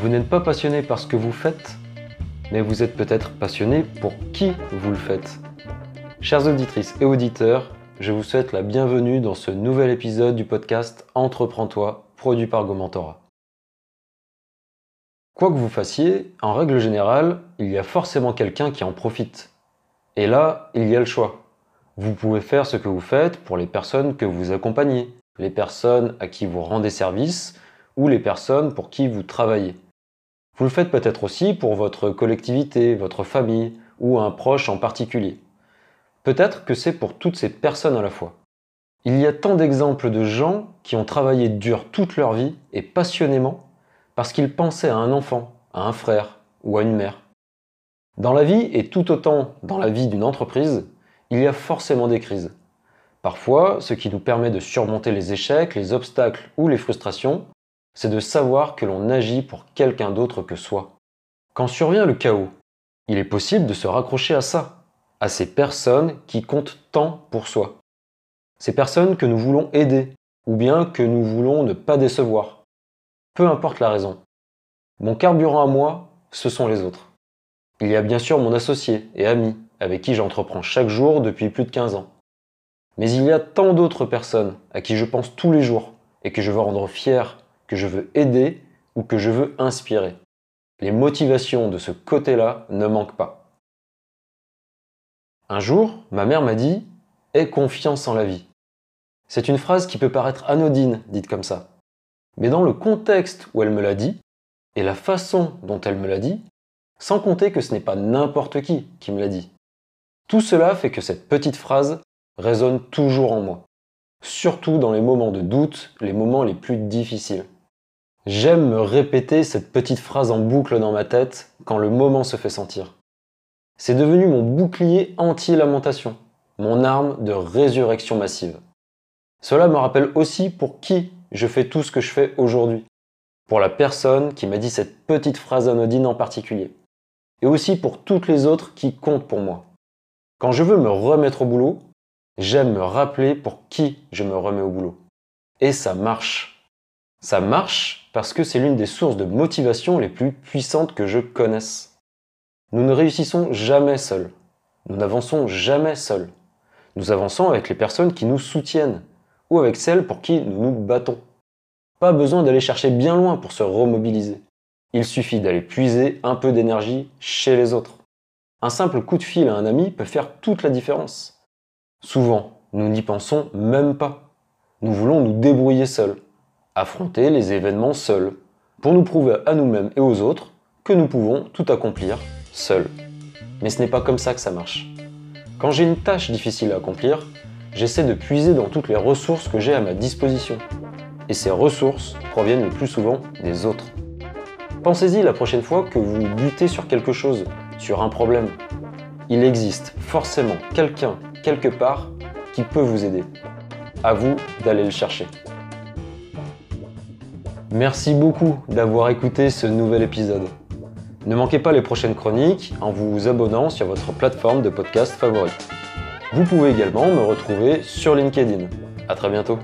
Vous n'êtes pas passionné par ce que vous faites, mais vous êtes peut-être passionné pour qui vous le faites. Chères auditrices et auditeurs, je vous souhaite la bienvenue dans ce nouvel épisode du podcast Entreprends-toi, produit par Gomentora. Quoi que vous fassiez, en règle générale, il y a forcément quelqu'un qui en profite. Et là, il y a le choix. Vous pouvez faire ce que vous faites pour les personnes que vous accompagnez, les personnes à qui vous rendez service ou les personnes pour qui vous travaillez. Vous le faites peut-être aussi pour votre collectivité, votre famille ou un proche en particulier. Peut-être que c'est pour toutes ces personnes à la fois. Il y a tant d'exemples de gens qui ont travaillé dur toute leur vie et passionnément parce qu'ils pensaient à un enfant, à un frère ou à une mère. Dans la vie et tout autant dans la vie d'une entreprise, il y a forcément des crises. Parfois, ce qui nous permet de surmonter les échecs, les obstacles ou les frustrations, c'est de savoir que l'on agit pour quelqu'un d'autre que soi. Quand survient le chaos, il est possible de se raccrocher à ça, à ces personnes qui comptent tant pour soi. Ces personnes que nous voulons aider, ou bien que nous voulons ne pas décevoir. Peu importe la raison. Mon carburant à moi, ce sont les autres. Il y a bien sûr mon associé et ami, avec qui j'entreprends chaque jour depuis plus de 15 ans. Mais il y a tant d'autres personnes à qui je pense tous les jours et que je veux rendre fiers que je veux aider ou que je veux inspirer. Les motivations de ce côté-là ne manquent pas. Un jour, ma mère m'a dit Aie confiance en la vie. C'est une phrase qui peut paraître anodine, dite comme ça. Mais dans le contexte où elle me l'a dit, et la façon dont elle me l'a dit, sans compter que ce n'est pas n'importe qui qui me l'a dit. Tout cela fait que cette petite phrase résonne toujours en moi, surtout dans les moments de doute, les moments les plus difficiles. J'aime me répéter cette petite phrase en boucle dans ma tête quand le moment se fait sentir. C'est devenu mon bouclier anti-lamentation, mon arme de résurrection massive. Cela me rappelle aussi pour qui je fais tout ce que je fais aujourd'hui. Pour la personne qui m'a dit cette petite phrase anodine en particulier. Et aussi pour toutes les autres qui comptent pour moi. Quand je veux me remettre au boulot, j'aime me rappeler pour qui je me remets au boulot. Et ça marche. Ça marche parce que c'est l'une des sources de motivation les plus puissantes que je connaisse. Nous ne réussissons jamais seuls. Nous n'avançons jamais seuls. Nous avançons avec les personnes qui nous soutiennent ou avec celles pour qui nous nous battons. Pas besoin d'aller chercher bien loin pour se remobiliser. Il suffit d'aller puiser un peu d'énergie chez les autres. Un simple coup de fil à un ami peut faire toute la différence. Souvent, nous n'y pensons même pas. Nous voulons nous débrouiller seuls affronter les événements seuls, pour nous prouver à nous-mêmes et aux autres que nous pouvons tout accomplir seuls. Mais ce n'est pas comme ça que ça marche. Quand j'ai une tâche difficile à accomplir, j'essaie de puiser dans toutes les ressources que j'ai à ma disposition. Et ces ressources proviennent le plus souvent des autres. Pensez-y la prochaine fois que vous butez sur quelque chose, sur un problème. Il existe forcément quelqu'un, quelque part, qui peut vous aider. À vous d'aller le chercher. Merci beaucoup d'avoir écouté ce nouvel épisode. Ne manquez pas les prochaines chroniques en vous abonnant sur votre plateforme de podcast favorite. Vous pouvez également me retrouver sur LinkedIn. A très bientôt.